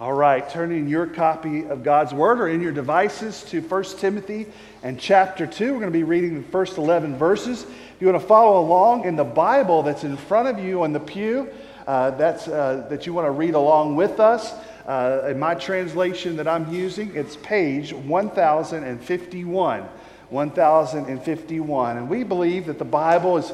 All right, turning your copy of God's Word or in your devices to 1 Timothy and chapter 2. We're going to be reading the first 11 verses. If you want to follow along in the Bible that's in front of you on the pew, uh, that's, uh, that you want to read along with us, uh, in my translation that I'm using, it's page 1051. 1051. And we believe that the Bible is,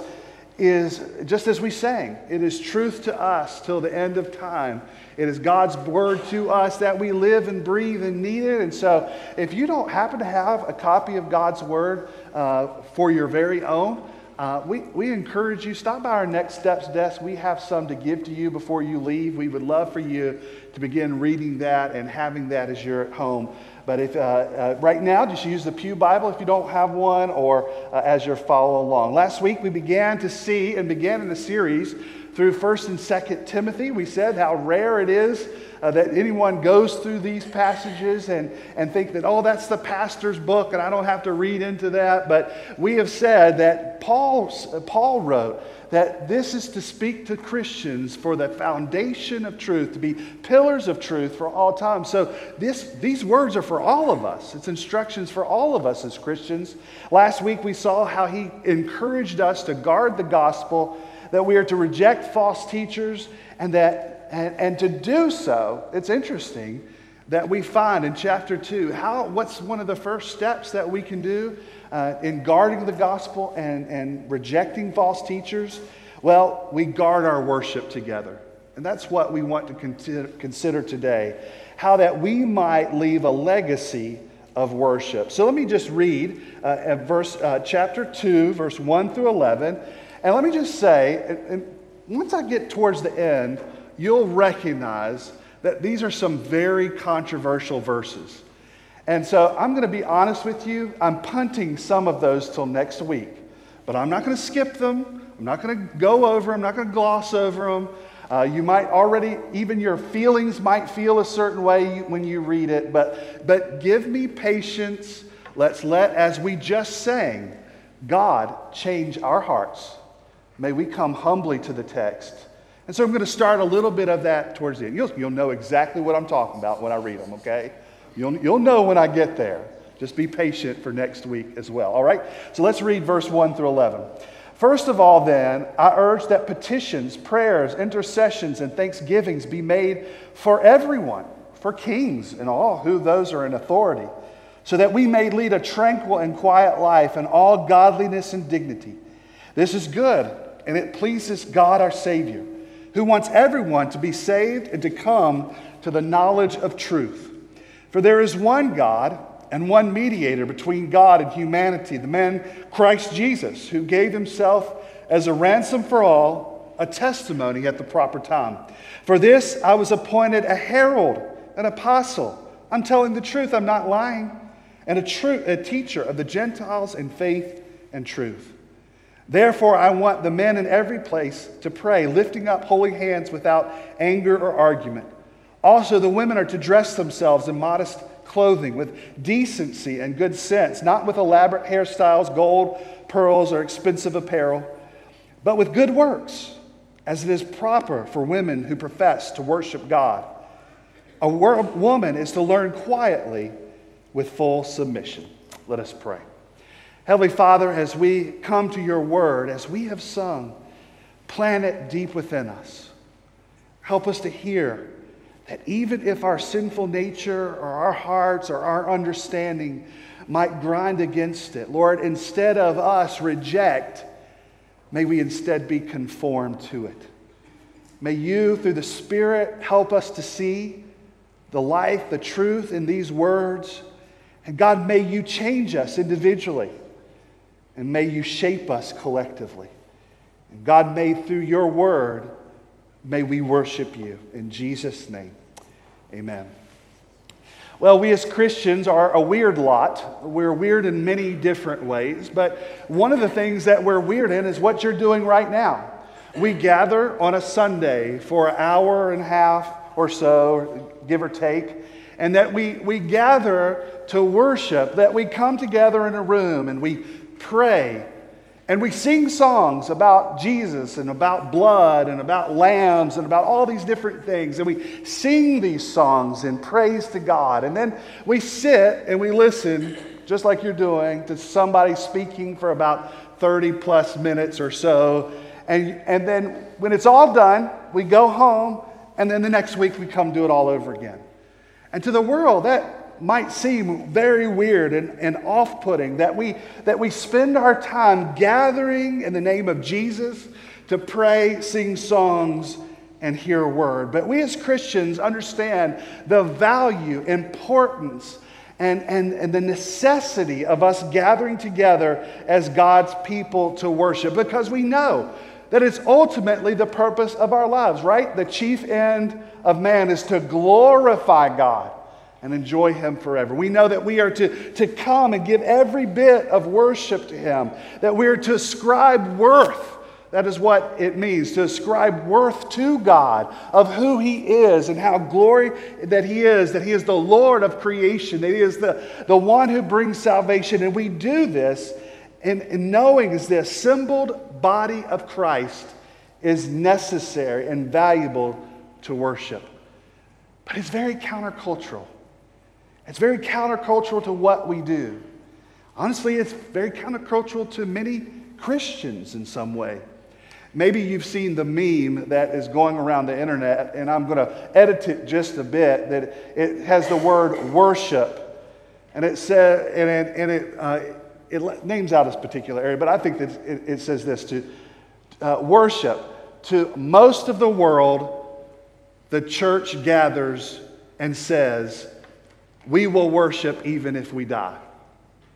is just as we sang, it is truth to us till the end of time. It is God's word to us that we live and breathe and need it. And so, if you don't happen to have a copy of God's word uh, for your very own, uh, we, we encourage you, stop by our Next Steps desk. We have some to give to you before you leave. We would love for you to begin reading that and having that as you're at home. But if uh, uh, right now, just use the Pew Bible if you don't have one, or uh, as you're following along. Last week we began to see and began in a series through 1st and 2nd Timothy. We said how rare it is uh, that anyone goes through these passages and, and think that, oh, that's the pastor's book and I don't have to read into that. But we have said that Paul, Paul wrote that this is to speak to Christians for the foundation of truth, to be pillars of truth for all time. So this, these words are for all of us. It's instructions for all of us as Christians. Last week we saw how he encouraged us to guard the gospel that we are to reject false teachers and that and, and to do so it's interesting that we find in chapter 2 how what's one of the first steps that we can do uh, in guarding the gospel and, and rejecting false teachers? Well we guard our worship together. And that's what we want to consider, consider today how that we might leave a legacy of worship. So let me just read uh, verse uh, chapter 2 verse 1 through 11 and let me just say, and, and once I get towards the end, you'll recognize that these are some very controversial verses. And so I'm going to be honest with you, I'm punting some of those till next week. But I'm not going to skip them. I'm not going to go over them. I'm not going to gloss over them. Uh, you might already, even your feelings might feel a certain way when you read it, but, but give me patience. Let's let, as we just sang, God change our hearts May we come humbly to the text. And so I'm going to start a little bit of that towards the end. You'll, you'll know exactly what I'm talking about when I read them, okay? You'll, you'll know when I get there. Just be patient for next week as well, all right? So let's read verse 1 through 11. First of all, then, I urge that petitions, prayers, intercessions, and thanksgivings be made for everyone, for kings and all who those are in authority, so that we may lead a tranquil and quiet life in all godliness and dignity. This is good and it pleases God our Savior, who wants everyone to be saved and to come to the knowledge of truth. For there is one God and one mediator between God and humanity, the man Christ Jesus, who gave himself as a ransom for all, a testimony at the proper time. For this I was appointed a herald, an apostle. I'm telling the truth, I'm not lying, and a, true, a teacher of the Gentiles in faith and truth. Therefore, I want the men in every place to pray, lifting up holy hands without anger or argument. Also, the women are to dress themselves in modest clothing with decency and good sense, not with elaborate hairstyles, gold, pearls, or expensive apparel, but with good works, as it is proper for women who profess to worship God. A woman is to learn quietly with full submission. Let us pray. Heavenly Father, as we come to your word, as we have sung, plant it deep within us. Help us to hear that even if our sinful nature or our hearts or our understanding might grind against it, Lord, instead of us reject, may we instead be conformed to it. May you, through the Spirit, help us to see the life, the truth in these words. And God, may you change us individually. And may you shape us collectively. And God, may through your word, may we worship you. In Jesus' name, amen. Well, we as Christians are a weird lot. We're weird in many different ways, but one of the things that we're weird in is what you're doing right now. We gather on a Sunday for an hour and a half or so, give or take, and that we, we gather to worship, that we come together in a room and we pray And we sing songs about Jesus and about blood and about lambs and about all these different things. And we sing these songs in praise to God. And then we sit and we listen, just like you're doing, to somebody speaking for about 30 plus minutes or so. And, and then when it's all done, we go home. And then the next week we come do it all over again. And to the world, that might seem very weird and, and off putting that we, that we spend our time gathering in the name of Jesus to pray, sing songs, and hear a word. But we as Christians understand the value, importance, and, and, and the necessity of us gathering together as God's people to worship because we know that it's ultimately the purpose of our lives, right? The chief end of man is to glorify God and enjoy Him forever. We know that we are to, to come and give every bit of worship to Him, that we are to ascribe worth. That is what it means to ascribe worth to God of who He is and how glory that He is, that He is the Lord of creation, that He is the, the one who brings salvation. And we do this in, in knowing is the assembled body of Christ is necessary and valuable to worship. But it's very countercultural. It's very countercultural to what we do. Honestly, it's very countercultural to many Christians in some way. Maybe you've seen the meme that is going around the internet, and I'm going to edit it just a bit. That it has the word worship, and it says, and it, and it, uh, it names out this particular area, but I think that it, it says this to uh, worship. To most of the world, the church gathers and says, we will worship even if we die.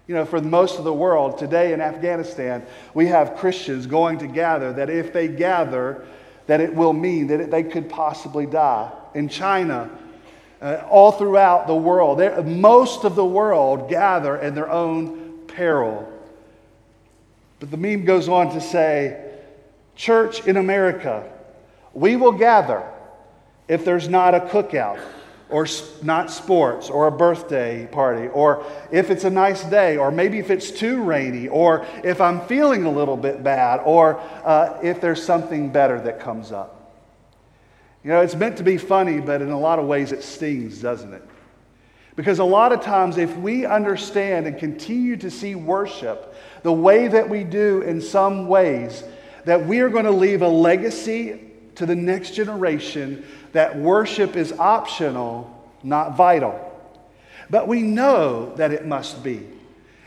You know, for most of the world, today in Afghanistan, we have Christians going to gather that if they gather, that it will mean that they could possibly die. In China, uh, all throughout the world, most of the world gather in their own peril. But the meme goes on to say, Church in America, we will gather if there's not a cookout or not sports or a birthday party or if it's a nice day or maybe if it's too rainy or if I'm feeling a little bit bad or uh, if there's something better that comes up. You know, it's meant to be funny, but in a lot of ways it stings, doesn't it? Because a lot of times, if we understand and continue to see worship the way that we do in some ways, that we are going to leave a legacy to the next generation that worship is optional, not vital. But we know that it must be.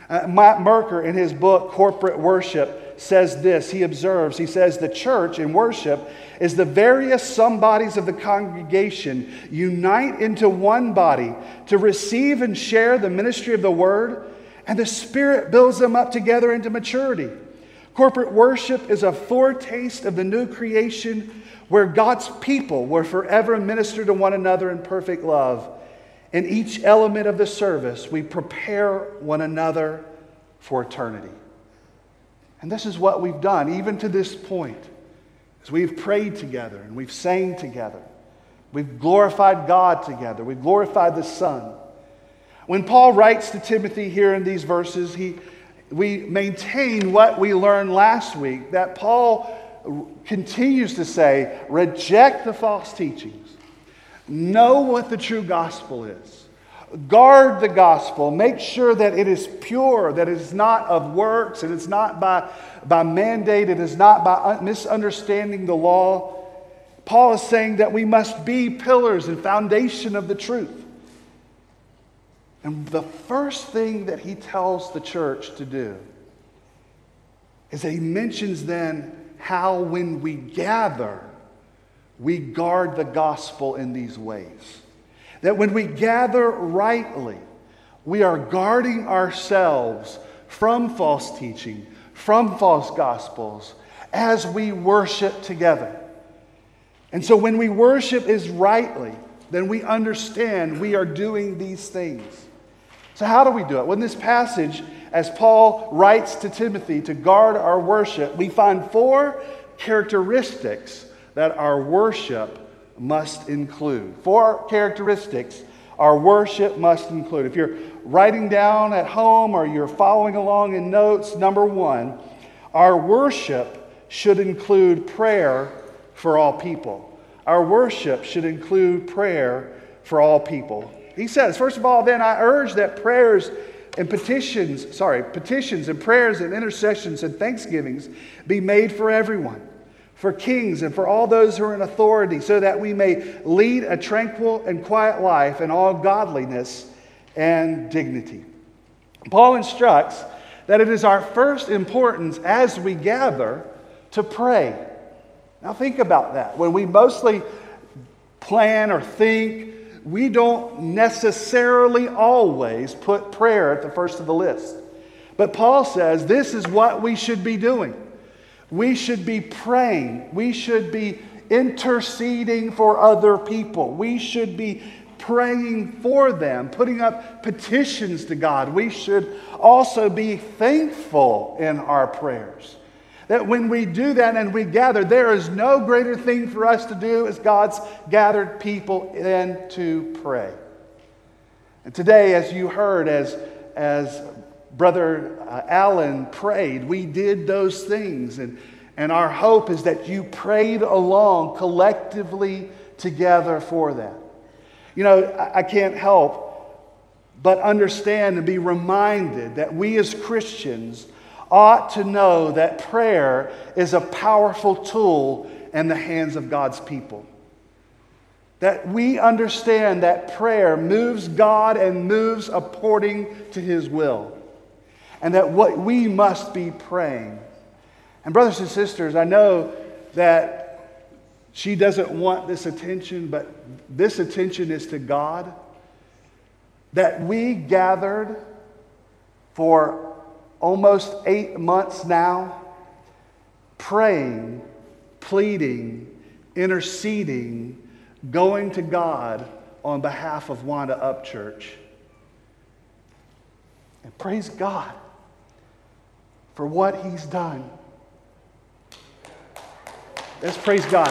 Uh, Matt Merker, in his book, Corporate Worship, says this. He observes, he says, the church in worship is the various somebodies of the congregation unite into one body to receive and share the ministry of the word, and the Spirit builds them up together into maturity. Corporate worship is a foretaste of the new creation where God's people will forever minister to one another in perfect love. In each element of the service, we prepare one another for eternity. And this is what we've done, even to this point, as we've prayed together and we've sang together. We've glorified God together. We've glorified the Son. When Paul writes to Timothy here in these verses, he, we maintain what we learned last week that Paul continues to say, reject the false teachings. Know what the true gospel is. Guard the gospel. Make sure that it is pure, that it is not of works, and it's not by, by mandate, it is not by misunderstanding the law. Paul is saying that we must be pillars and foundation of the truth. And the first thing that he tells the church to do is that he mentions then how, when we gather, we guard the gospel in these ways. That when we gather rightly, we are guarding ourselves from false teaching, from false gospels, as we worship together. And so when we worship is rightly, then we understand we are doing these things. So, how do we do it? Well, in this passage, as Paul writes to Timothy to guard our worship, we find four characteristics that our worship must include. Four characteristics our worship must include. If you're writing down at home or you're following along in notes, number one, our worship should include prayer for all people. Our worship should include prayer for all people. He says, first of all, then I urge that prayers and petitions, sorry, petitions and prayers and intercessions and thanksgivings be made for everyone, for kings and for all those who are in authority, so that we may lead a tranquil and quiet life in all godliness and dignity. Paul instructs that it is our first importance as we gather to pray. Now, think about that. When we mostly plan or think, we don't necessarily always put prayer at the first of the list. But Paul says this is what we should be doing. We should be praying. We should be interceding for other people. We should be praying for them, putting up petitions to God. We should also be thankful in our prayers. That when we do that and we gather, there is no greater thing for us to do as God's gathered people than to pray. And today, as you heard, as, as Brother uh, Allen prayed, we did those things. And, and our hope is that you prayed along collectively together for that. You know, I, I can't help but understand and be reminded that we as Christians ought to know that prayer is a powerful tool in the hands of God's people. That we understand that prayer moves God and moves according to his will. And that what we must be praying. And, brothers and sisters, I know that she doesn't want this attention, but this attention is to God. That we gathered for almost eight months now, praying, pleading, interceding, going to God on behalf of Wanda Upchurch. And praise God for what He's done. Let's praise God.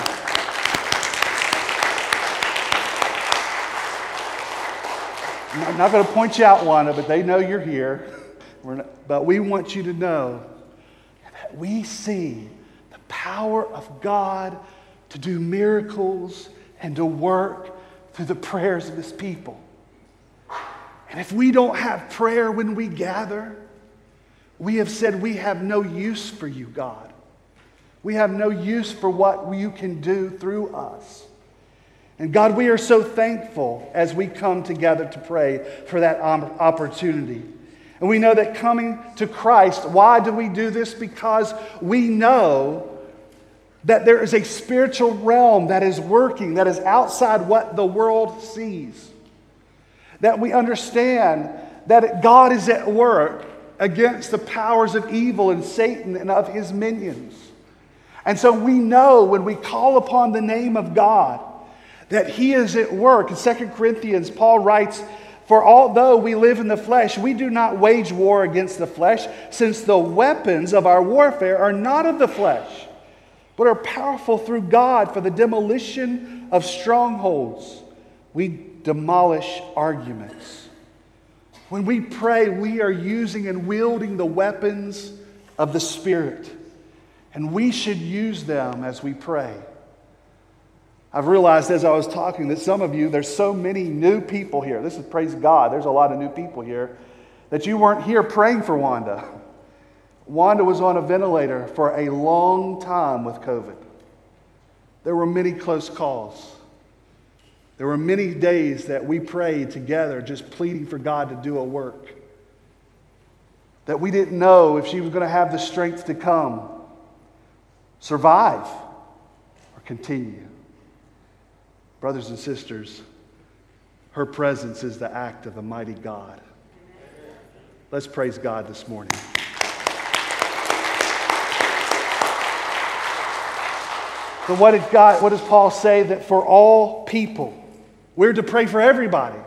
I'm not going to point you out, Wanda, but they know you're here. Not, but we want you to know that we see the power of God to do miracles and to work through the prayers of his people. And if we don't have prayer when we gather, we have said we have no use for you, God. We have no use for what you can do through us. And God, we are so thankful as we come together to pray for that opportunity. And we know that coming to Christ, why do we do this? Because we know that there is a spiritual realm that is working, that is outside what the world sees. That we understand that God is at work against the powers of evil and Satan and of his minions. And so we know when we call upon the name of God that he is at work. In 2 Corinthians, Paul writes, for although we live in the flesh, we do not wage war against the flesh, since the weapons of our warfare are not of the flesh, but are powerful through God for the demolition of strongholds. We demolish arguments. When we pray, we are using and wielding the weapons of the Spirit, and we should use them as we pray. I've realized as I was talking that some of you, there's so many new people here. This is praise God. There's a lot of new people here that you weren't here praying for Wanda. Wanda was on a ventilator for a long time with COVID. There were many close calls. There were many days that we prayed together, just pleading for God to do a work. That we didn't know if she was going to have the strength to come, survive, or continue. Brothers and sisters, her presence is the act of a mighty God. Let's praise God this morning. But what did God, what does Paul say? That for all people, we're to pray for everybody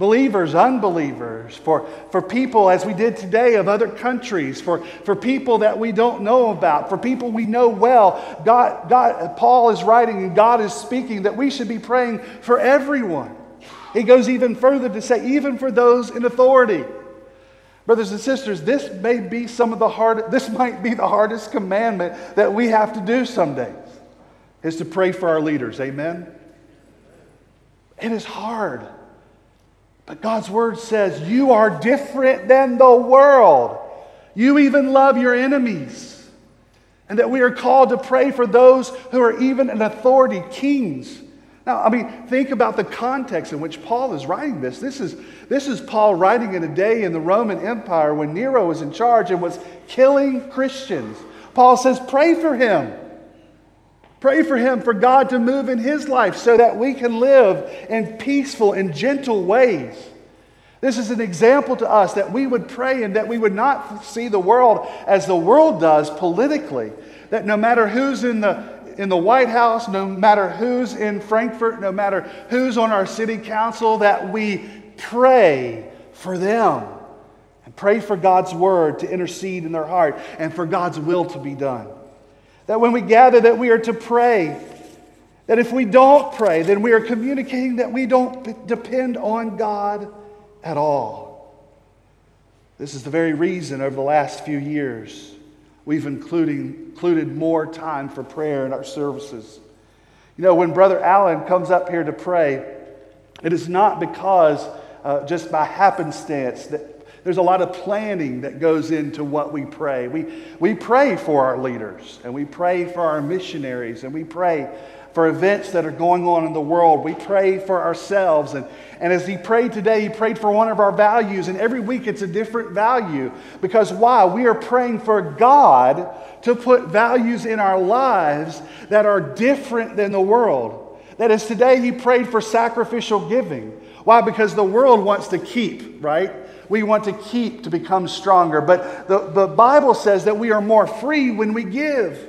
believers, unbelievers, for, for people, as we did today, of other countries, for, for people that we don't know about, for people we know well. God, God, Paul is writing and God is speaking that we should be praying for everyone. He goes even further to say, even for those in authority. Brothers and sisters, this may be some of the hard this might be the hardest commandment that we have to do some days is to pray for our leaders. Amen. It is hard. But God's word says you are different than the world. You even love your enemies. And that we are called to pray for those who are even in authority, kings. Now, I mean, think about the context in which Paul is writing this. This is, this is Paul writing in a day in the Roman Empire when Nero was in charge and was killing Christians. Paul says, Pray for him. Pray for him, for God to move in his life so that we can live in peaceful and gentle ways. This is an example to us that we would pray and that we would not see the world as the world does politically. That no matter who's in the, in the White House, no matter who's in Frankfort, no matter who's on our city council, that we pray for them and pray for God's word to intercede in their heart and for God's will to be done. That when we gather, that we are to pray. That if we don't pray, then we are communicating that we don't depend on God at all. This is the very reason over the last few years we've including, included more time for prayer in our services. You know, when Brother Allen comes up here to pray, it is not because uh, just by happenstance that there's a lot of planning that goes into what we pray. We, we pray for our leaders, and we pray for our missionaries, and we pray for events that are going on in the world. We pray for ourselves. And, and as he prayed today, he prayed for one of our values. And every week it's a different value. Because why? We are praying for God to put values in our lives that are different than the world. That is, today he prayed for sacrificial giving. Why? Because the world wants to keep, right? We want to keep to become stronger. But the, the Bible says that we are more free when we give.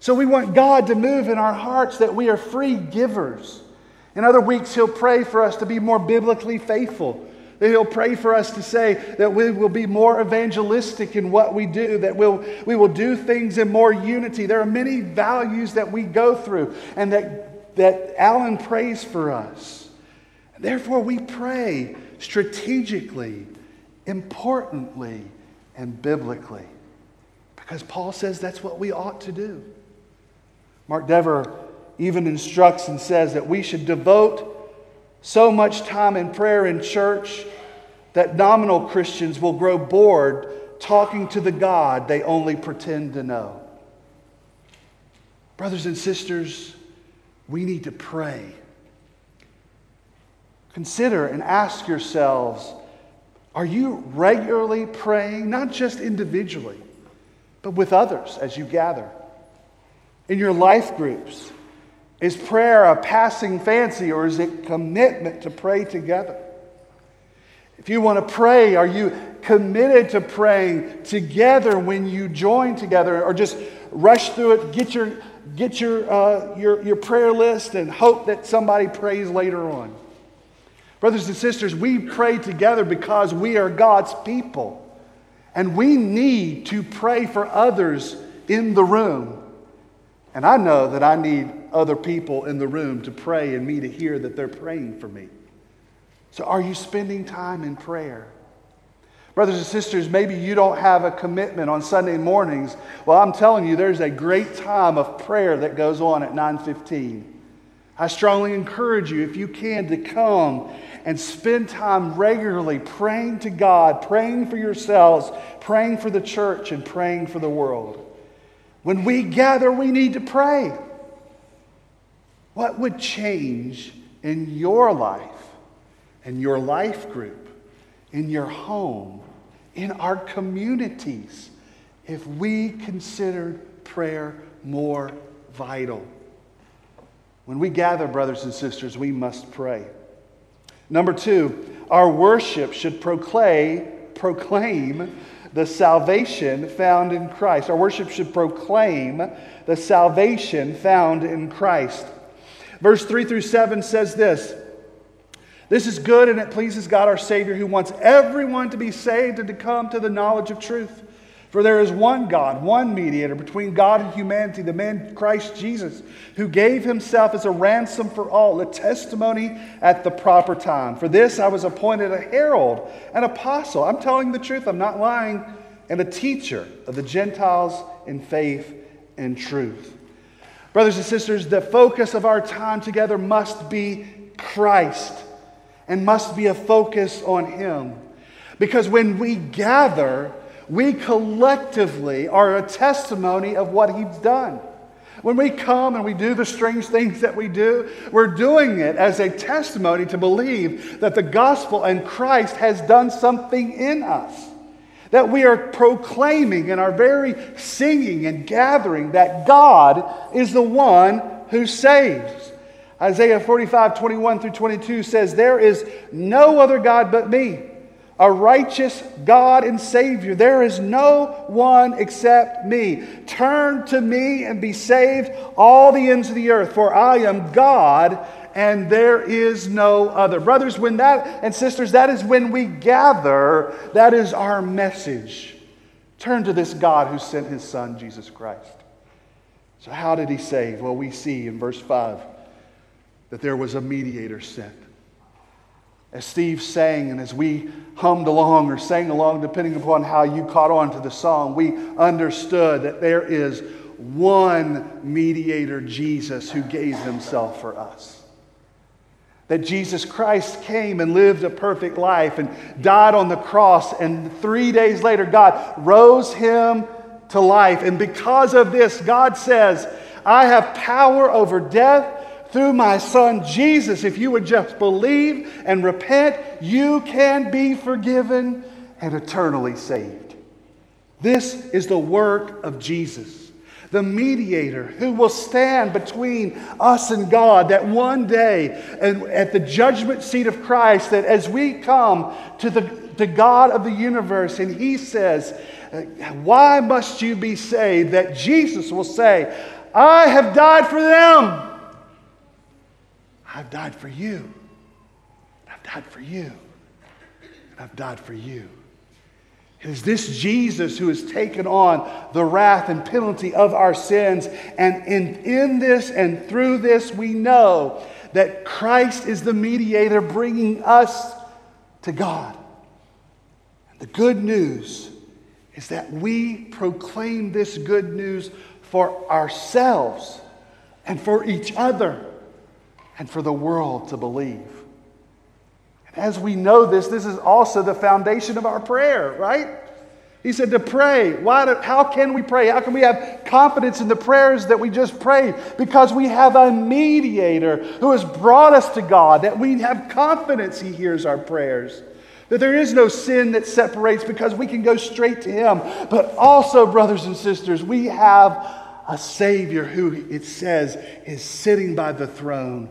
So we want God to move in our hearts that we are free givers. In other weeks, He'll pray for us to be more biblically faithful. That He'll pray for us to say that we will be more evangelistic in what we do, that we'll, we will do things in more unity. There are many values that we go through and that, that Alan prays for us. Therefore, we pray strategically, importantly, and biblically. Because Paul says that's what we ought to do. Mark Dever even instructs and says that we should devote so much time in prayer in church that nominal Christians will grow bored talking to the God they only pretend to know. Brothers and sisters, we need to pray. Consider and ask yourselves are you regularly praying, not just individually, but with others as you gather? in your life groups? Is prayer a passing fancy or is it commitment to pray together? If you want to pray, are you committed to praying together when you join together or just rush through it, get your, get your, uh, your, your prayer list and hope that somebody prays later on? Brothers and sisters, we pray together because we are God's people. And we need to pray for others in the room. And I know that I need other people in the room to pray and me to hear that they're praying for me. So, are you spending time in prayer? Brothers and sisters, maybe you don't have a commitment on Sunday mornings. Well, I'm telling you, there's a great time of prayer that goes on at 9:15. I strongly encourage you, if you can, to come and spend time regularly praying to God, praying for yourselves, praying for the church, and praying for the world. When we gather, we need to pray. What would change in your life, in your life group, in your home, in our communities, if we considered prayer more vital? When we gather, brothers and sisters, we must pray. Number two, our worship should proclaim, proclaim the salvation found in Christ. Our worship should proclaim the salvation found in Christ. Verse 3 through 7 says this This is good and it pleases God our Savior, who wants everyone to be saved and to come to the knowledge of truth. For there is one God, one mediator between God and humanity, the man Christ Jesus, who gave himself as a ransom for all, a testimony at the proper time. For this I was appointed a herald, an apostle. I'm telling the truth, I'm not lying, and a teacher of the Gentiles in faith and truth. Brothers and sisters, the focus of our time together must be Christ and must be a focus on Him. Because when we gather, we collectively are a testimony of what He's done. When we come and we do the strange things that we do, we're doing it as a testimony to believe that the gospel and Christ has done something in us. That we are proclaiming in our very singing and gathering that God is the one who saves. Isaiah 45, 21 through 22 says, There is no other God but me a righteous God and Savior. There is no one except me. Turn to me and be saved, all the ends of the earth, for I am God and there is no other. Brothers, when that, and sisters, that is when we gather, that is our message. Turn to this God who sent his Son, Jesus Christ. So, how did he save? Well, we see in verse 5 that there was a mediator sent. As Steve sang, and as we hummed along or sang along, depending upon how you caught on to the song, we understood that there is one mediator, Jesus, who gave himself for us. That Jesus Christ came and lived a perfect life and died on the cross, and three days later, God rose him to life. And because of this, God says, I have power over death through my son Jesus. If you would just believe and repent, you can be forgiven and eternally saved. This is the work of Jesus, the mediator who will stand between us and God. That one day, and at the judgment seat of Christ, that as we come to the to God of the universe, and He says, Why must you be saved? That Jesus will say, I have died for them. I've died for you. I've died for you. I've died for you. It is this Jesus who has taken on the wrath and penalty of our sins. And in, in this and through this, we know that Christ is the mediator bringing us to God. And the good news is that we proclaim this good news for ourselves and for each other and for the world to believe. And as we know this, this is also the foundation of our prayer, right? He said to pray. Why do, how can we pray? How can we have confidence in the prayers that we just prayed? Because we have a mediator who has brought us to God, that we have confidence He hears our prayers. That there is no sin that separates because we can go straight to Him. But also, brothers and sisters, we have a Savior who it says is sitting by the throne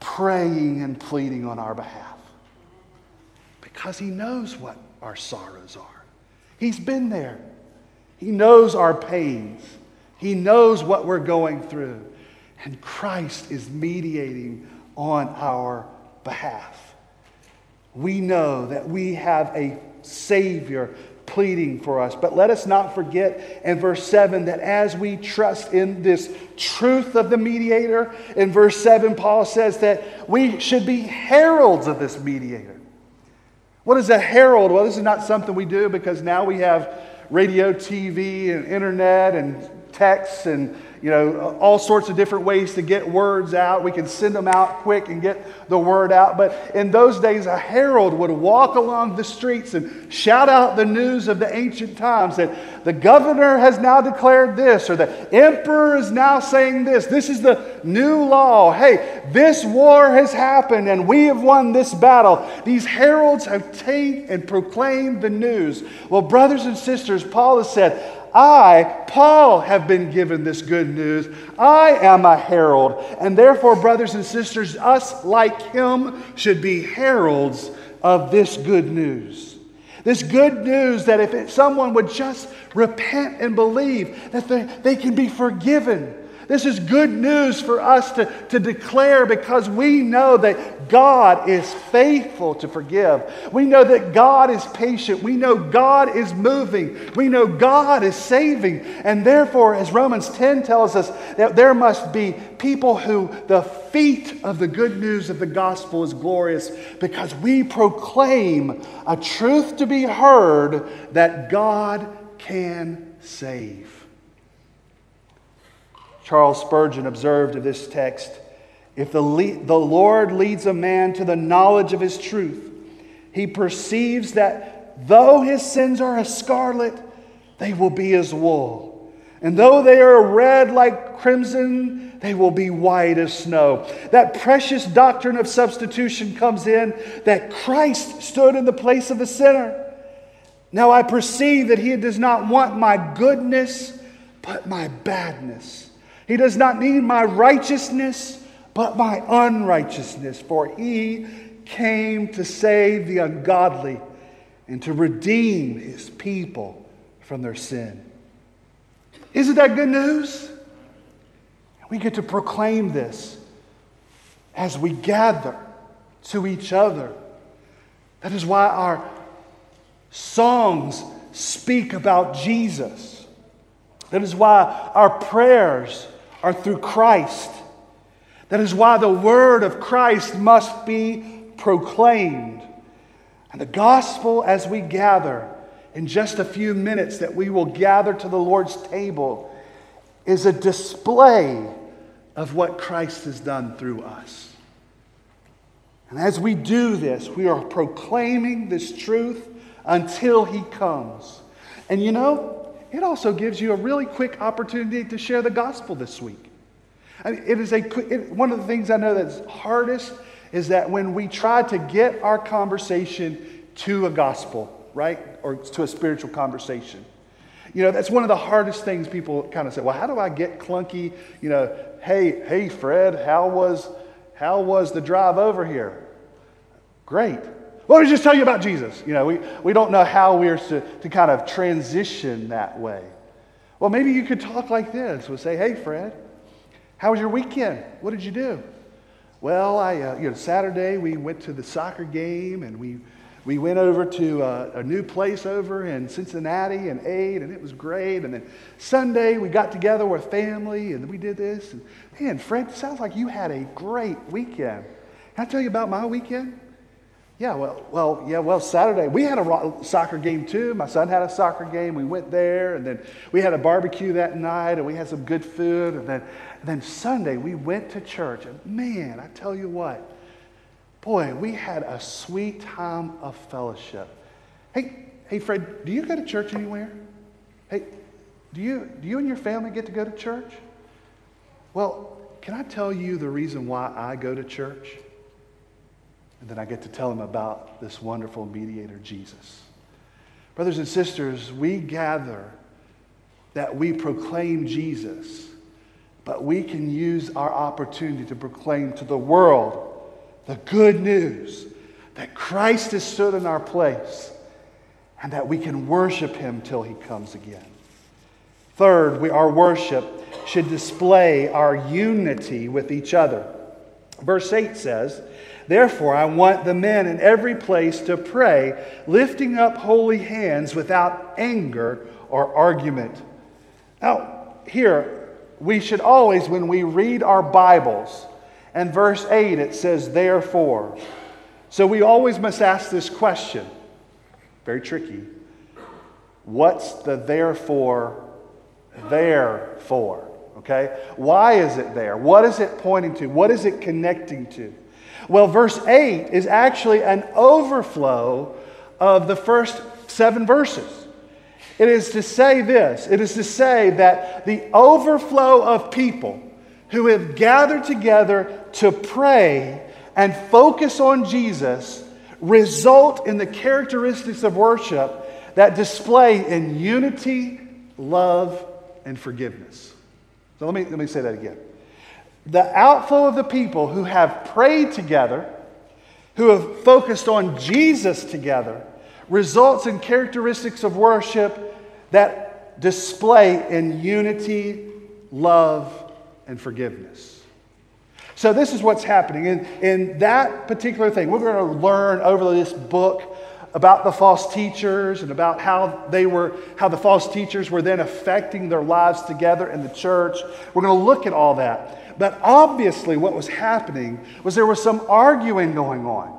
praying and pleading on our behalf because he knows what our sorrows are. He's been there, he knows our pains, he knows what we're going through. And Christ is mediating on our behalf. We know that we have a Savior pleading for us. But let us not forget in verse 7 that as we trust in this truth of the mediator, in verse 7, Paul says that we should be heralds of this mediator. What is a herald? Well, this is not something we do because now we have radio, TV, and internet, and texts, and you know, all sorts of different ways to get words out. We can send them out quick and get the word out. But in those days, a herald would walk along the streets and shout out the news of the ancient times that the governor has now declared this, or the emperor is now saying this. This is the new law. Hey, this war has happened and we have won this battle. These heralds have taken and proclaimed the news. Well, brothers and sisters, Paul has said, I, Paul, have been given this good news. I am a herald. And therefore, brothers and sisters, us like him should be heralds of this good news. This good news that if someone would just repent and believe that they, they can be forgiven, This is good news for us to, to declare because we know that God is faithful to forgive. We know that God is patient. We know God is moving. We know God is saving. And therefore, as Romans 10 tells us, that there must be people who the feet of the good news of the gospel is glorious because we proclaim a truth to be heard that God can save. Charles Spurgeon observed of this text if the, le- the Lord leads a man to the knowledge of his truth, he perceives that though his sins are as scarlet, they will be as wool. And though they are red like crimson, they will be white as snow. That precious doctrine of substitution comes in that Christ stood in the place of the sinner. Now I perceive that he does not want my goodness, but my badness. He does not need my righteousness, but my unrighteousness, for he came to save the ungodly and to redeem his people from their sin. Isn't that good news? We get to proclaim this as we gather to each other. That is why our songs speak about Jesus. That is why our prayers are through Christ. That is why the word of Christ must be proclaimed. And the gospel, as we gather in just a few minutes, that we will gather to the Lord's table, is a display of what Christ has done through us. And as we do this, we are proclaiming this truth until He comes. And you know, it also gives you a really quick opportunity to share the gospel this week. It is a, it, one of the things I know that's hardest is that when we try to get our conversation to a gospel, right? Or to a spiritual conversation. You know, that's one of the hardest things people kind of say, well, how do I get clunky? You know, hey, hey, Fred, how was, how was the drive over here? Great. Let me just tell you about Jesus. You know, we, we don't know how we're to, to kind of transition that way. Well, maybe you could talk like this. We'll say, hey, Fred, how was your weekend? What did you do? Well, I, uh, you know, Saturday we went to the soccer game and we, we went over to a, a new place over in Cincinnati and ate, and it was great. And then Sunday we got together with family and we did this. And man, Fred, sounds like you had a great weekend. Can I tell you about my weekend? Yeah, well, well, yeah, well, Saturday we had a soccer game too. My son had a soccer game. We went there, and then we had a barbecue that night, and we had some good food. And then, and then Sunday we went to church. And man, I tell you what, boy, we had a sweet time of fellowship. Hey, hey, Fred, do you go to church anywhere? Hey, do you do you and your family get to go to church? Well, can I tell you the reason why I go to church? And then I get to tell them about this wonderful mediator, Jesus. Brothers and sisters, we gather that we proclaim Jesus, but we can use our opportunity to proclaim to the world the good news that Christ has stood in our place and that we can worship him till he comes again. Third, we, our worship should display our unity with each other. Verse 8 says, Therefore, I want the men in every place to pray, lifting up holy hands without anger or argument. Now, here, we should always, when we read our Bibles, and verse 8 it says, therefore. So we always must ask this question very tricky. What's the therefore there for? Okay? Why is it there? What is it pointing to? What is it connecting to? Well, verse 8 is actually an overflow of the first seven verses. It is to say this it is to say that the overflow of people who have gathered together to pray and focus on Jesus result in the characteristics of worship that display in unity, love, and forgiveness. So let me, let me say that again the outflow of the people who have prayed together, who have focused on Jesus together, results in characteristics of worship that display in unity, love, and forgiveness. So, this is what's happening. In, in that particular thing, we're going to learn over this book about the false teachers and about how they were how the false teachers were then affecting their lives together in the church we're going to look at all that but obviously what was happening was there was some arguing going on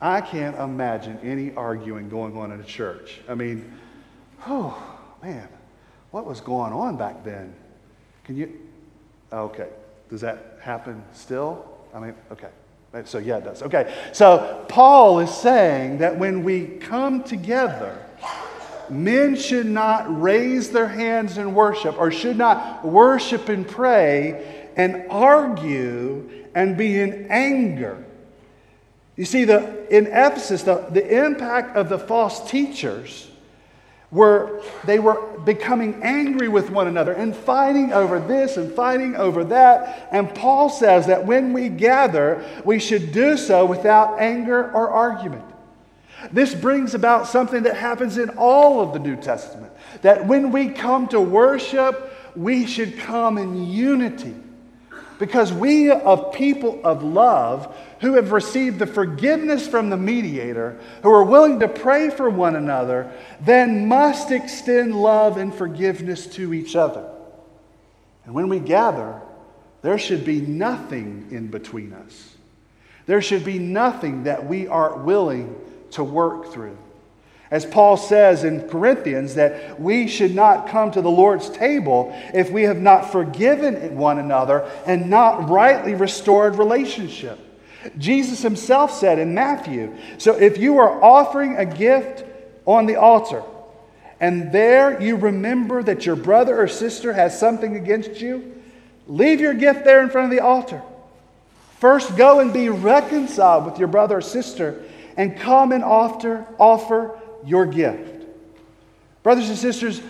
i can't imagine any arguing going on in a church i mean oh man what was going on back then can you okay does that happen still i mean okay so, yeah, it does. Okay. So, Paul is saying that when we come together, men should not raise their hands in worship or should not worship and pray and argue and be in anger. You see, the, in Ephesus, the, the impact of the false teachers were they were becoming angry with one another and fighting over this and fighting over that. And Paul says that when we gather, we should do so without anger or argument. This brings about something that happens in all of the New Testament that when we come to worship, we should come in unity. Because we, of people of love, who have received the forgiveness from the mediator, who are willing to pray for one another, then must extend love and forgiveness to each other. And when we gather, there should be nothing in between us. There should be nothing that we aren't willing to work through. As Paul says in Corinthians, that we should not come to the Lord's table if we have not forgiven one another and not rightly restored relationship. Jesus himself said in Matthew So if you are offering a gift on the altar, and there you remember that your brother or sister has something against you, leave your gift there in front of the altar. First, go and be reconciled with your brother or sister, and come and offer, offer your gift. Brothers and sisters,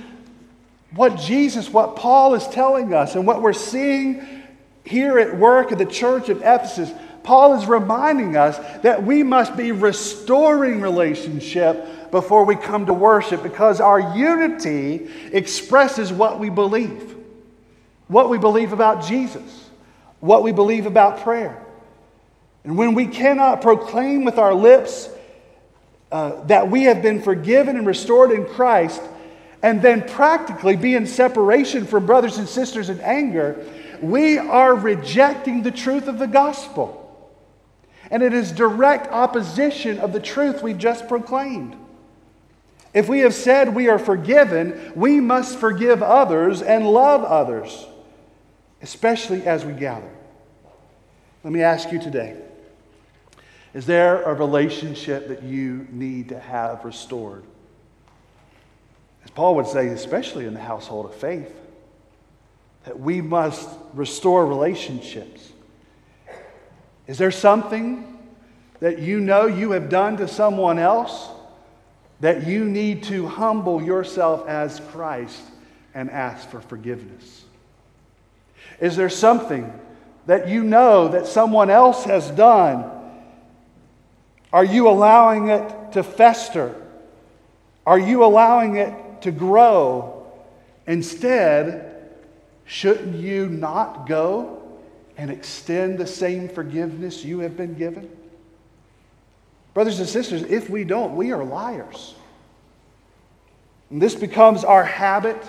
what Jesus, what Paul is telling us, and what we're seeing here at work at the church of Ephesus, Paul is reminding us that we must be restoring relationship before we come to worship because our unity expresses what we believe. What we believe about Jesus, what we believe about prayer. And when we cannot proclaim with our lips uh, that we have been forgiven and restored in Christ, and then practically be in separation from brothers and sisters in anger, we are rejecting the truth of the gospel. And it is direct opposition of the truth we've just proclaimed. If we have said we are forgiven, we must forgive others and love others, especially as we gather. Let me ask you today is there a relationship that you need to have restored? As Paul would say, especially in the household of faith, that we must restore relationships. Is there something that you know you have done to someone else that you need to humble yourself as Christ and ask for forgiveness? Is there something that you know that someone else has done are you allowing it to fester? Are you allowing it to grow? Instead, shouldn't you not go and extend the same forgiveness you have been given? Brothers and sisters, if we don't, we are liars. And this becomes our habit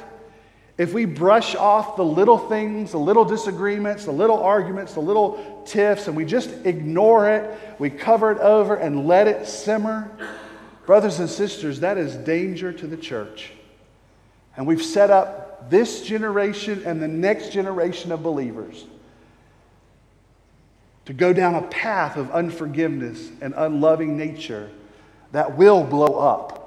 if we brush off the little things, the little disagreements, the little arguments, the little tiffs, and we just ignore it, we cover it over and let it simmer, brothers and sisters, that is danger to the church. And we've set up this generation and the next generation of believers to go down a path of unforgiveness and unloving nature that will blow up.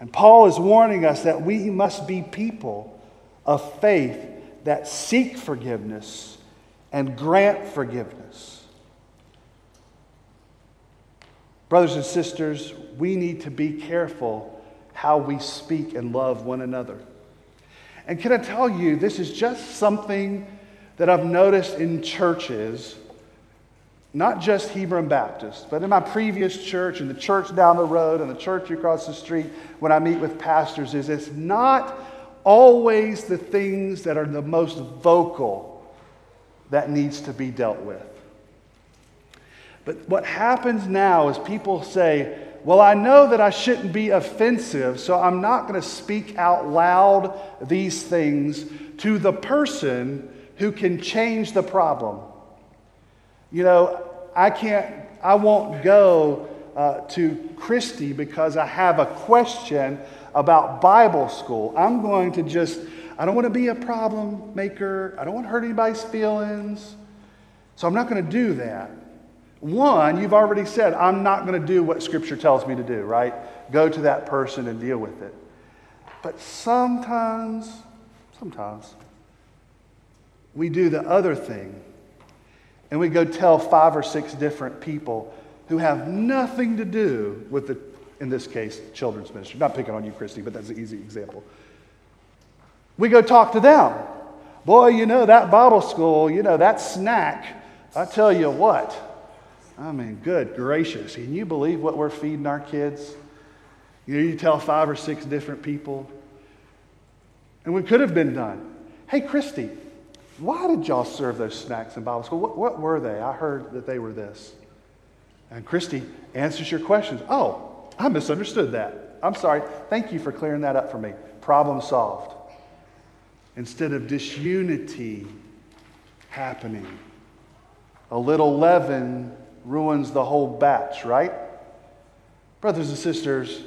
And Paul is warning us that we must be people of faith that seek forgiveness and grant forgiveness. Brothers and sisters, we need to be careful how we speak and love one another. And can I tell you, this is just something that I've noticed in churches not just Hebron Baptist, but in my previous church and the church down the road and the church across the street when I meet with pastors, is it's not always the things that are the most vocal that needs to be dealt with. But what happens now is people say, well, I know that I shouldn't be offensive, so I'm not going to speak out loud these things to the person who can change the problem. You know, I can't, I won't go uh, to Christy because I have a question about Bible school. I'm going to just, I don't want to be a problem maker. I don't want to hurt anybody's feelings. So I'm not going to do that. One, you've already said, I'm not going to do what Scripture tells me to do, right? Go to that person and deal with it. But sometimes, sometimes, we do the other thing and we go tell five or six different people who have nothing to do with the, in this case, children's ministry. Not picking on you, Christy, but that's an easy example. We go talk to them. Boy, you know, that Bible school, you know, that snack, I tell you what, I mean, good gracious. Can you believe what we're feeding our kids? You know, you tell five or six different people. And we could have been done. Hey, Christy, why did y'all serve those snacks in Bible school? What, what were they? I heard that they were this. And Christy answers your questions. Oh, I misunderstood that. I'm sorry. Thank you for clearing that up for me. Problem solved. Instead of disunity happening, a little leaven ruins the whole batch, right? Brothers and sisters,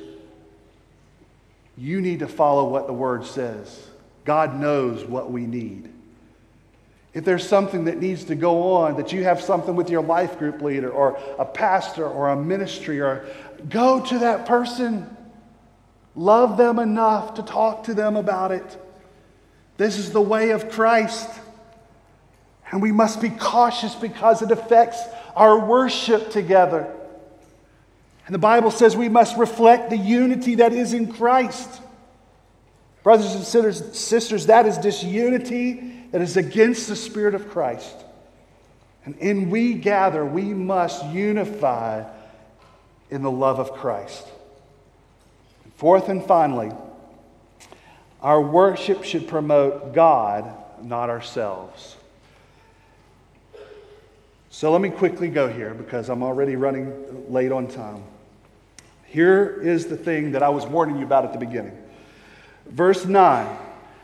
you need to follow what the word says. God knows what we need. If there's something that needs to go on, that you have something with your life group leader or a pastor or a ministry, or go to that person. Love them enough to talk to them about it. This is the way of Christ. And we must be cautious because it affects our worship together. And the Bible says we must reflect the unity that is in Christ. Brothers and sisters, that is disunity that is against the Spirit of Christ. And in we gather, we must unify in the love of Christ. Fourth and finally, our worship should promote God, not ourselves. So let me quickly go here because I'm already running late on time. Here is the thing that I was warning you about at the beginning. Verse 9.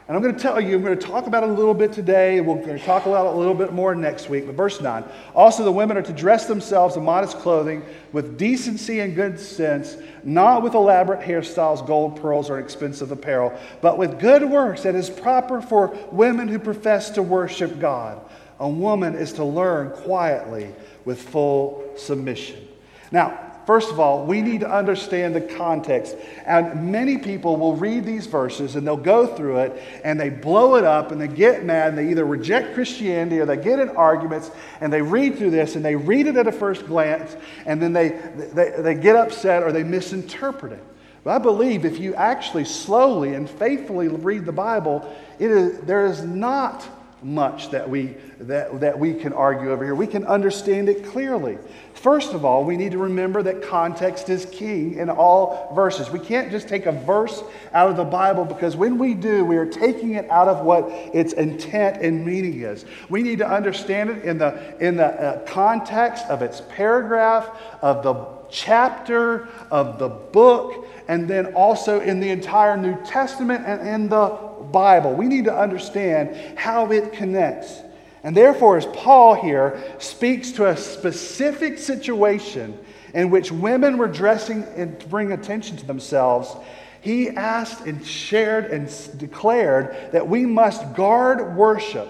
And I'm going to tell you, I'm going to talk about it a little bit today, we're going to talk about it a little bit more next week. But verse 9 also, the women are to dress themselves in modest clothing with decency and good sense, not with elaborate hairstyles, gold, pearls, or expensive apparel, but with good works that is proper for women who profess to worship God. A woman is to learn quietly with full submission. Now, First of all, we need to understand the context. And many people will read these verses and they'll go through it and they blow it up and they get mad and they either reject Christianity or they get in arguments and they read through this and they read it at a first glance and then they, they, they get upset or they misinterpret it. But I believe if you actually slowly and faithfully read the Bible, it is, there is not much that we, that, that we can argue over here. We can understand it clearly. First of all, we need to remember that context is king in all verses. We can't just take a verse out of the Bible because when we do, we are taking it out of what its intent and meaning is. We need to understand it in the, in the uh, context of its paragraph, of the chapter, of the book, and then also in the entire New Testament and in the Bible. We need to understand how it connects. And therefore, as Paul here speaks to a specific situation in which women were dressing and to bring attention to themselves, he asked and shared and declared that we must guard worship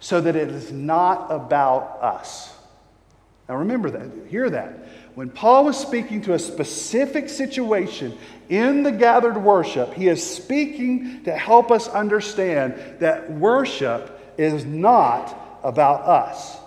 so that it is not about us. Now remember that, hear that. When Paul was speaking to a specific situation in the gathered worship, he is speaking to help us understand that worship is not about us.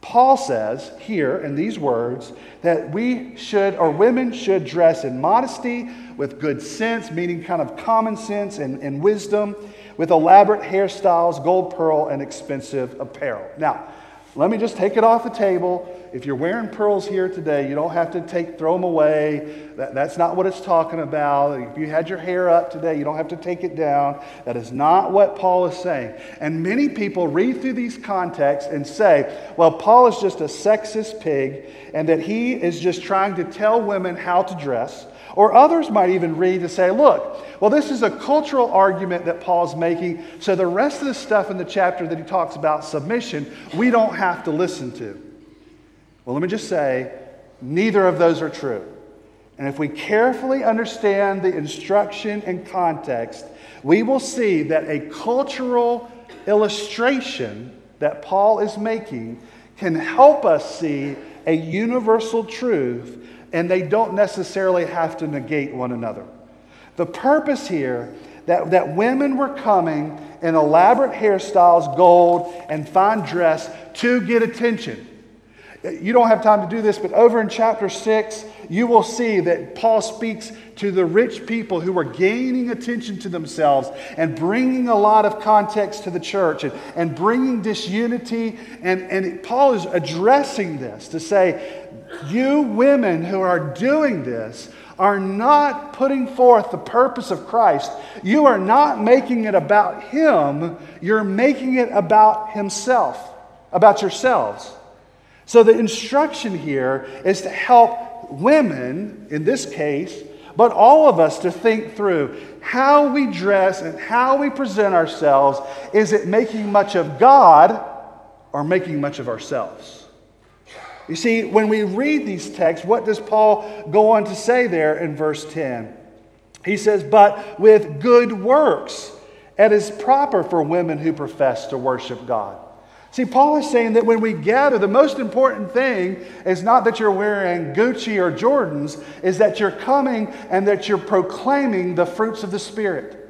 Paul says here in these words that we should, or women should dress in modesty, with good sense, meaning kind of common sense and, and wisdom, with elaborate hairstyles, gold pearl, and expensive apparel. Now, let me just take it off the table if you're wearing pearls here today, you don't have to take, throw them away. That, that's not what it's talking about. If you had your hair up today, you don't have to take it down. That is not what Paul is saying. And many people read through these contexts and say, well, Paul is just a sexist pig and that he is just trying to tell women how to dress. Or others might even read to say, look, well, this is a cultural argument that Paul's making, so the rest of the stuff in the chapter that he talks about submission, we don't have to listen to. Well, let me just say, neither of those are true. And if we carefully understand the instruction and context, we will see that a cultural illustration that Paul is making can help us see a universal truth and they don't necessarily have to negate one another. The purpose here that, that women were coming in elaborate hairstyles, gold, and fine dress to get attention. You don't have time to do this, but over in chapter 6, you will see that Paul speaks to the rich people who were gaining attention to themselves and bringing a lot of context to the church and, and bringing disunity. And, and Paul is addressing this to say, you women who are doing this are not putting forth the purpose of Christ. You are not making it about Him, you're making it about Himself, about yourselves. So the instruction here is to help women, in this case, but all of us to think through how we dress and how we present ourselves. Is it making much of God or making much of ourselves? You see, when we read these texts, what does Paul go on to say there in verse 10? He says, But with good works, it is proper for women who profess to worship God. See, Paul is saying that when we gather, the most important thing is not that you're wearing Gucci or Jordans, is that you're coming and that you're proclaiming the fruits of the Spirit.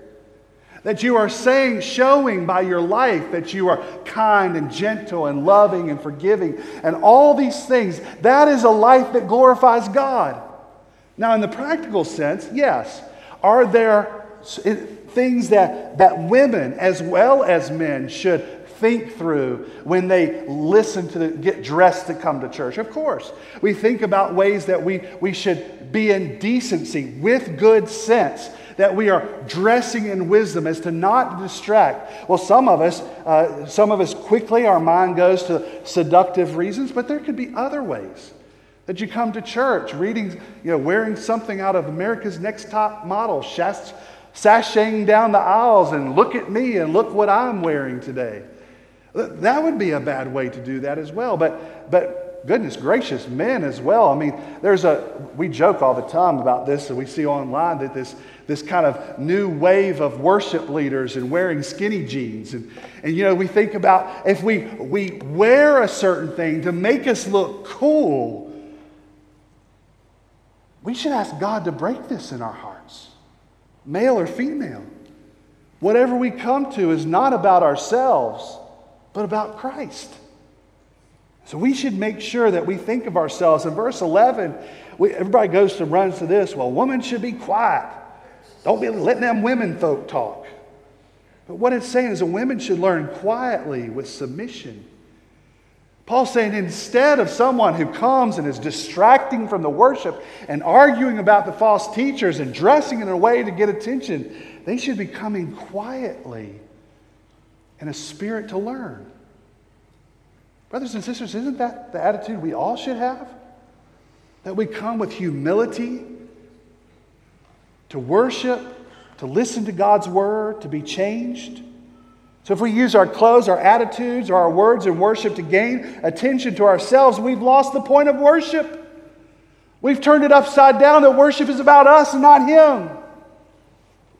That you are saying, showing by your life that you are kind and gentle and loving and forgiving and all these things. That is a life that glorifies God. Now, in the practical sense, yes. Are there things that, that women as well as men should think through when they listen to the, get dressed to come to church. Of course, we think about ways that we, we should be in decency with good sense that we are dressing in wisdom as to not distract. Well, some of us, uh, some of us quickly, our mind goes to seductive reasons, but there could be other ways that you come to church reading, you know, wearing something out of America's Next Top Model, sashaying down the aisles and look at me and look what I'm wearing today. That would be a bad way to do that as well. But, but goodness gracious, men as well. I mean, there's a, we joke all the time about this, and we see online that this, this kind of new wave of worship leaders and wearing skinny jeans. And, and you know, we think about if we, we wear a certain thing to make us look cool, we should ask God to break this in our hearts, male or female. Whatever we come to is not about ourselves, but about Christ. So we should make sure that we think of ourselves. In verse 11, we, everybody goes to runs to this. Well, women should be quiet. Don't be letting them women folk talk. But what it's saying is that women should learn quietly with submission. Paul's saying instead of someone who comes and is distracting from the worship and arguing about the false teachers and dressing in a way to get attention, they should be coming quietly in a spirit to learn. Brothers and sisters, isn't that the attitude we all should have? That we come with humility to worship, to listen to God's word, to be changed. So if we use our clothes, our attitudes, or our words in worship to gain attention to ourselves, we've lost the point of worship. We've turned it upside down that worship is about us and not Him.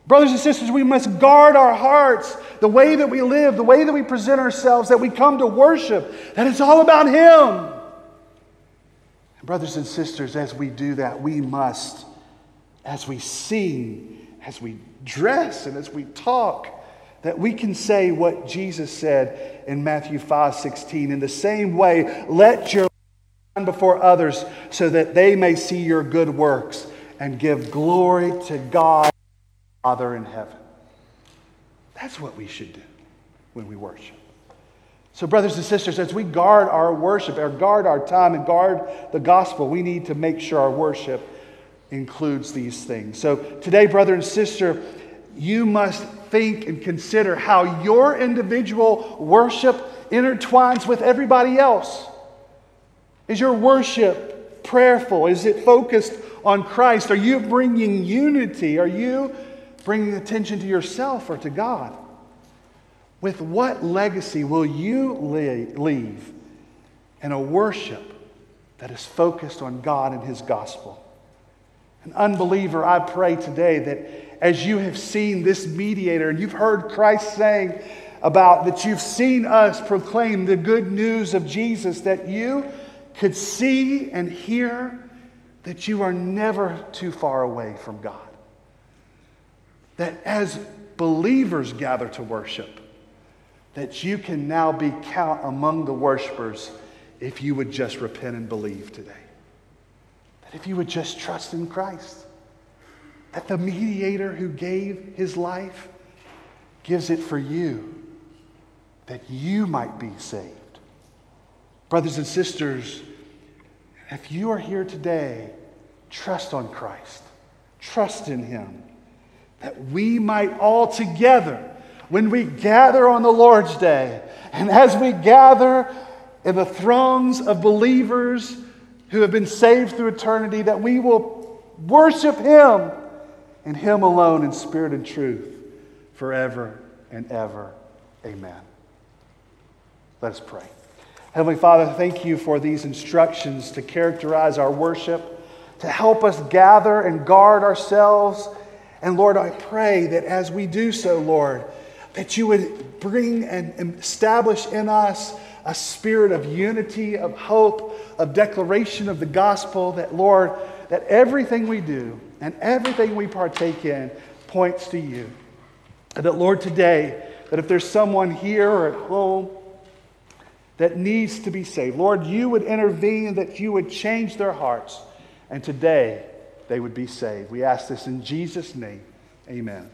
Brothers and sisters, we must guard our hearts, the way that we live, the way that we present ourselves, that we come to worship, that it's all about Him. And brothers and sisters, as we do that, we must, as we sing, as we dress, and as we talk, that we can say what Jesus said in Matthew 5 16. In the same way, let your shine before others so that they may see your good works and give glory to God. Father in heaven. That's what we should do when we worship. So, brothers and sisters, as we guard our worship, or guard our time, and guard the gospel, we need to make sure our worship includes these things. So, today, brother and sister, you must think and consider how your individual worship intertwines with everybody else. Is your worship prayerful? Is it focused on Christ? Are you bringing unity? Are you bringing attention to yourself or to God? With what legacy will you leave in a worship that is focused on God and His gospel? An unbeliever, I pray today that as you have seen this mediator and you've heard Christ saying about that you've seen us proclaim the good news of Jesus, that you could see and hear that you are never too far away from God. That as believers gather to worship, that you can now be count among the worshipers if you would just repent and believe today. That if you would just trust in Christ, that the mediator who gave his life gives it for you, that you might be saved. Brothers and sisters, if you are here today, trust on Christ, trust in Him, that we might all together, when we gather on the Lord's day, and as we gather in the throngs of believers who have been saved through eternity, that we will worship Him and Him alone in spirit and truth forever and ever. Amen. Let us pray. Heavenly Father, thank you for these instructions to characterize our worship, to help us gather and guard ourselves. And Lord, I pray that as we do so, Lord, that you would bring and establish in us a spirit of unity, of hope, of declaration of the gospel, that, Lord, that everything we do and everything we partake in points to you. And that, Lord, today, that if there's someone here or at home, that needs to be saved. Lord, you would intervene, that you would change their hearts, and today they would be saved. We ask this in Jesus' name. Amen.